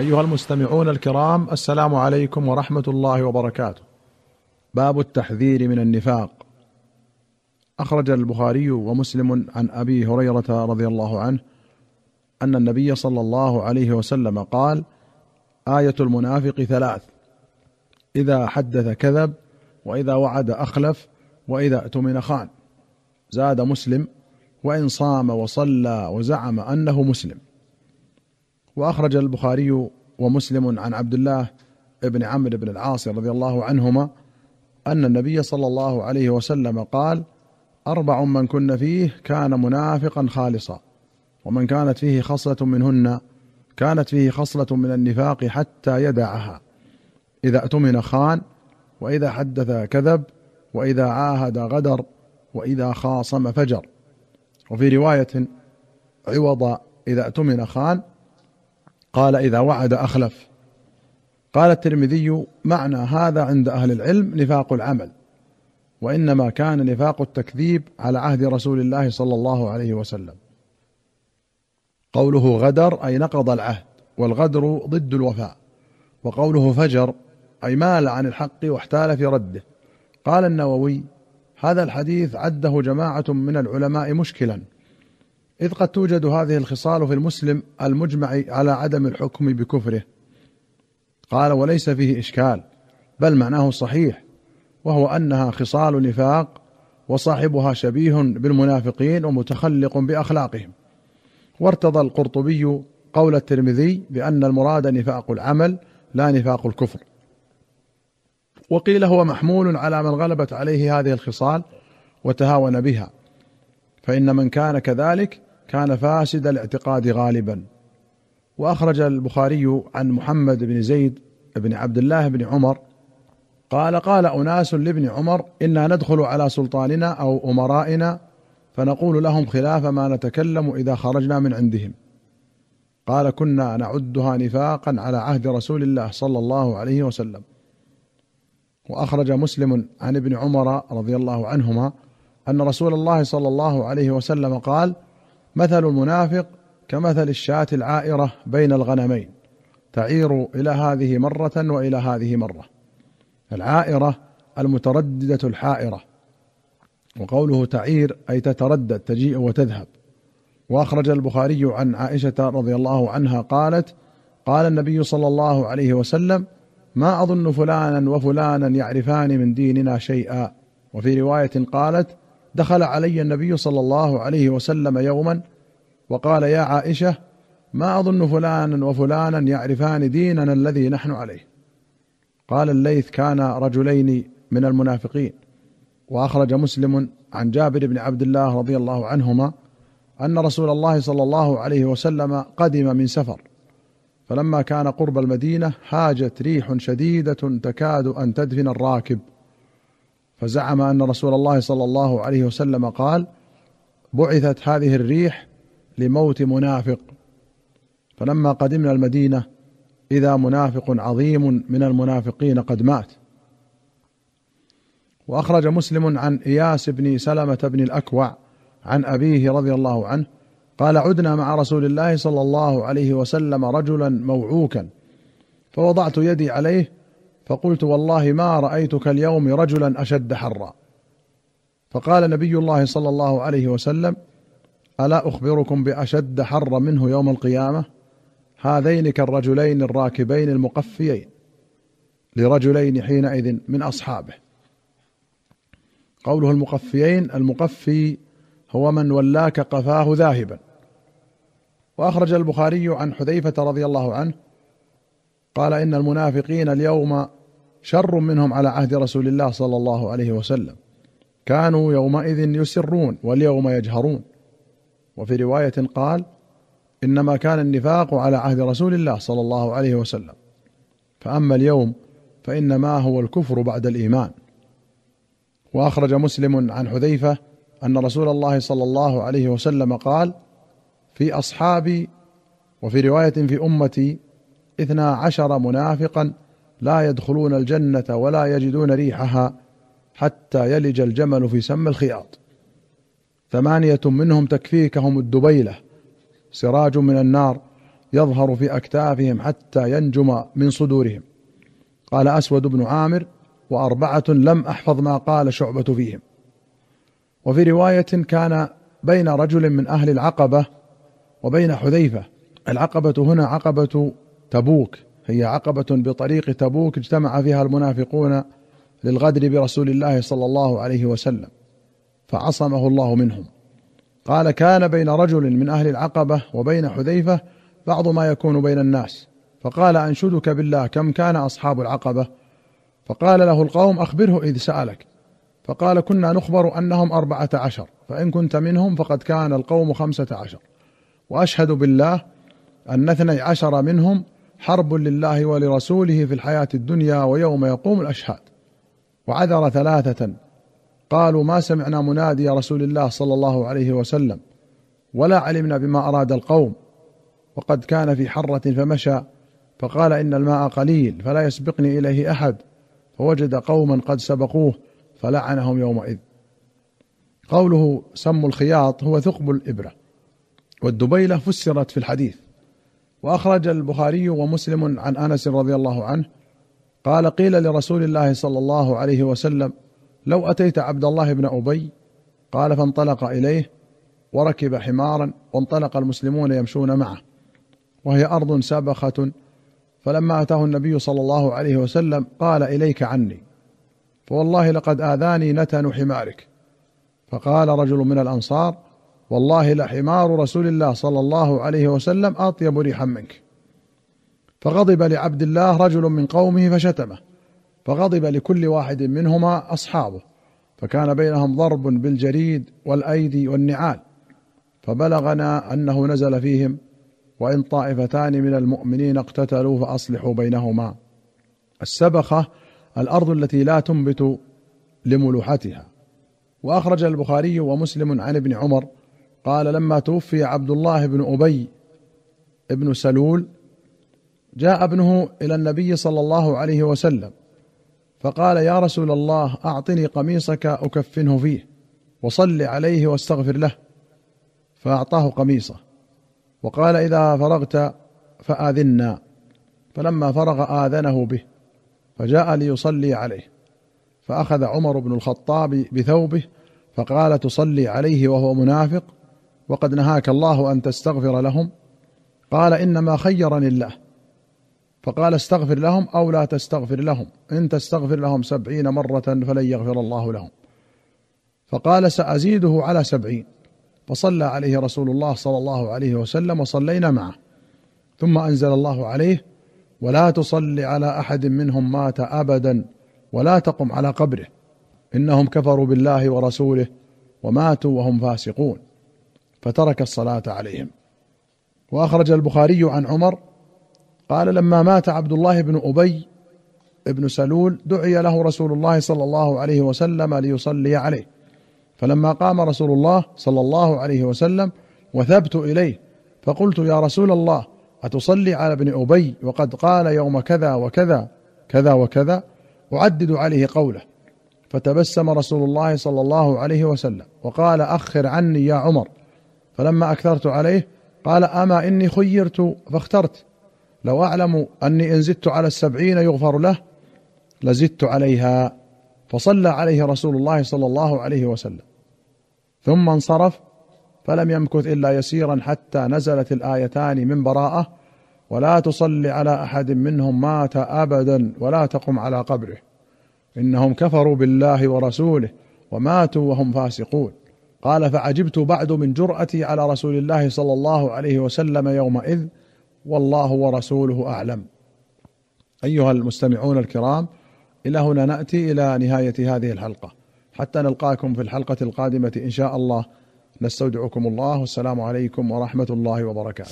أيها المستمعون الكرام السلام عليكم ورحمة الله وبركاته. باب التحذير من النفاق. أخرج البخاري ومسلم عن أبي هريرة رضي الله عنه أن النبي صلى الله عليه وسلم قال: آية المنافق ثلاث: إذا حدث كذب، وإذا وعد أخلف، وإذا اؤتمن خان. زاد مسلم: وإن صام وصلى وزعم أنه مسلم. وأخرج البخاري ومسلم عن عبد الله بن عمرو بن العاص رضي الله عنهما أن النبي صلى الله عليه وسلم قال أربع من كن فيه كان منافقا خالصا ومن كانت فيه خصلة منهن كانت فيه خصلة من النفاق حتى يدعها إذا اؤتمن خان وإذا حدث كذب وإذا عاهد غدر وإذا خاصم فجر. وفي رواية عوض إذا اؤتمن خان قال إذا وعد أخلف. قال الترمذي معنى هذا عند أهل العلم نفاق العمل وإنما كان نفاق التكذيب على عهد رسول الله صلى الله عليه وسلم. قوله غدر أي نقض العهد والغدر ضد الوفاء. وقوله فجر أي مال عن الحق واحتال في رده. قال النووي هذا الحديث عده جماعة من العلماء مشكلا إذ قد توجد هذه الخصال في المسلم المجمع على عدم الحكم بكفره. قال وليس فيه إشكال بل معناه صحيح وهو أنها خصال نفاق وصاحبها شبيه بالمنافقين ومتخلق بأخلاقهم. وارتضى القرطبي قول الترمذي بأن المراد نفاق العمل لا نفاق الكفر. وقيل هو محمول على من غلبت عليه هذه الخصال وتهاون بها فإن من كان كذلك كان فاسد الاعتقاد غالبا. وأخرج البخاري عن محمد بن زيد بن عبد الله بن عمر قال قال أناس لابن عمر إنا ندخل على سلطاننا أو أمرائنا فنقول لهم خلاف ما نتكلم إذا خرجنا من عندهم. قال كنا نعدها نفاقا على عهد رسول الله صلى الله عليه وسلم وأخرج مسلم عن ابن عمر رضي الله عنهما أن رسول الله صلى الله عليه وسلم قال مثل المنافق كمثل الشاة العائرة بين الغنمين تعير إلى هذه مرة وإلى هذه مرة. العائرة المترددة الحائرة وقوله تعير أي تتردد تجيء وتذهب. وأخرج البخاري عن عائشة رضي الله عنها قالت قال النبي صلى الله عليه وسلم ما أظن فلانا وفلانا يعرفان من ديننا شيئا. وفي رواية قالت دخل علي النبي صلى الله عليه وسلم يوما وقال يا عائشة ما أظن فلانا وفلانا يعرفان ديننا الذي نحن عليه. قال الليث كان رجلين من المنافقين. وأخرج مسلم عن جابر بن عبد الله رضي الله عنهما أن رسول الله صلى الله عليه وسلم قدم من سفر. فلما كان قرب المدينة هاجت ريح شديدة تكاد أن تدفن الراكب. فزعم أن رسول الله صلى الله عليه وسلم قال بعثت هذه الريح لموت منافق. فلما قدمنا المدينة إذا منافق عظيم من المنافقين قد مات. وأخرج مسلم عن إياس بن سلمة بن الأكوع عن أبيه رضي الله عنه قال عدنا مع رسول الله صلى الله عليه وسلم رجلا موعوكا فوضعت يدي عليه فقلت والله ما رأيتك اليوم رجلا أشد حرا. فقال نبي الله صلى الله عليه وسلم ألا أخبركم بأشد حر منه يوم القيامة؟ هذين كالرجلين الراكبين المقفيين لرجلين حينئذ من أصحابه. قوله المقفيين المقفي هو من ولاك قفاه ذاهبا. وأخرج البخاري عن حذيفة رضي الله عنه قال إن المنافقين اليوم شر منهم على عهد رسول الله صلى الله عليه وسلم. كانوا يومئذ يسرون واليوم يجهرون. وفي رواية قال إنما كان النفاق على عهد رسول الله صلى الله عليه وسلم. فأما اليوم فإنما هو الكفر بعد الإيمان. وأخرج مسلم عن حذيفة أن رسول الله صلى الله عليه وسلم قال في أصحابي وفي رواية في أمتي اثنا عشر منافقا لا يدخلون الجنة ولا يجدون ريحها حتى يلج الجمل في سم الخياط. ثمانية منهم تكفيكهم الدبيلة. سراج من النار يظهر في أكتافهم حتى ينجم من صدورهم. قال أسود بن عامر وأربعة لم أحفظ ما قال شعبة فيهم. وفي رواية كان بين رجل من أهل العقبة وبين حذيفة. العقبة هنا عقبة تبوك. هي عقبة بطريق تبوك اجتمع فيها المنافقون للغدر برسول الله صلى الله عليه وسلم فعصمه الله منهم. قال كان بين رجل من أهل العقبة وبين حذيفة بعض ما يكون بين الناس فقال أنشدك بالله كم كان أصحاب العقبة؟ فقال له القوم أخبره إذ سألك. فقال كنا نخبر أنهم أربعة عشر فإن كنت منهم فقد كان القوم خمسة عشر. وأشهد بالله أن اثني عشر منهم حرب لله ولرسوله في الحياة الدنيا ويوم يقوم الأشهاد. وعذر ثلاثة. قالوا ما سمعنا منادي رسول الله صلى الله عليه وسلم. ولا علمنا بما أراد القوم. وقد كان في حرة فمشى. فقال إن الماء قليل فلا يسبقني إليه أحد. فوجد قوما قد سبقوه فلعنهم يومئذ. قوله سم الخياط هو ثقب الإبرة. والدبيلة فسرت في الحديث. وأخرج البخاري ومسلم عن أنس رضي الله عنه قال قيل لرسول الله صلى الله عليه وسلم لو أتيت عبد الله بن أبي قال فانطلق إليه وركب حمارا وانطلق المسلمون يمشون معه وهي أرض سبخة فلما أتاه النبي صلى الله عليه وسلم قال إليك عني فوالله لقد آذاني نتن حمارك فقال رجل من الأنصار والله لحمار رسول الله صلى الله عليه وسلم أطيب ريحا منك. فغضب لعبد الله رجل من قومه فشتمه. فغضب لكل واحد منهما أصحابه. فكان بينهم ضرب بالجريد والأيدي والنعال. فبلغنا أنه نزل فيهم وإن طائفتان من المؤمنين اقتتلوا فأصلحوا بينهما. السبخة الأرض التي لا تنبت لملوحتها. وأخرج البخاري ومسلم عن ابن عمر قال لما توفي عبد الله بن أبي ابن سلول جاء ابنه إلى النبي صلى الله عليه وسلم فقال يا رسول الله أعطني قميصك أكفنه فيه وصل عليه واستغفر له. فأعطاه قميصه وقال إذا فرغت فآذنا. فلما فرغ آذنه به فجاء ليصلي عليه فأخذ عمر بن الخطاب بثوبه فقال تصلي عليه وهو منافق وقد نهاك الله أن تستغفر لهم. قال إنما خيرني الله. فقال استغفر لهم أو لا تستغفر لهم. إن تستغفر لهم سبعين مرة فلن يغفر الله لهم. فقال سأزيده على سبعين. فصلى عليه رسول الله صلى الله عليه وسلم وصلينا معه. ثم أنزل الله عليه ولا تصل على أحد منهم مات ابدا ولا تقم على قبره. إنهم كفروا بالله ورسوله وماتوا وهم فاسقون. فترك الصلاة عليهم. وأخرج البخاري عن عمر قال لما مات عبد الله بن أبي ابن سلول دعي له رسول الله صلى الله عليه وسلم ليصلي عليه. فلما قام رسول الله صلى الله عليه وسلم وثبت إليه فقلت يا رسول الله أتصلي على ابن أبي؟ وقد قال يوم كذا وكذا كذا وكذا أعدد عليه قوله. فتبسم رسول الله صلى الله عليه وسلم وقال أخر عني يا عمر. فلما أكثرت عليه قال أما إني خيرت فاخترت. لو أعلم أني إن زدت على السبعين يغفر له لزدت عليها. فصلى عليه رسول الله صلى الله عليه وسلم. ثم انصرف فلم يمكث إلا يسيرا حتى نزلت الآيتان من براءة. ولا تصل على أحد منهم مات أبدا ولا تقم على قبره. إنهم كفروا بالله ورسوله وماتوا وهم فاسقون. قال فعجبت بعد من جرأتي على رسول الله صلى الله عليه وسلم يومئذ والله ورسوله أعلم. أيها المستمعون الكرام إلى هنا نأتي إلى نهاية هذه الحلقة حتى نلقاكم في الحلقة القادمة إن شاء الله نستودعكم الله والسلام عليكم ورحمة الله وبركاته.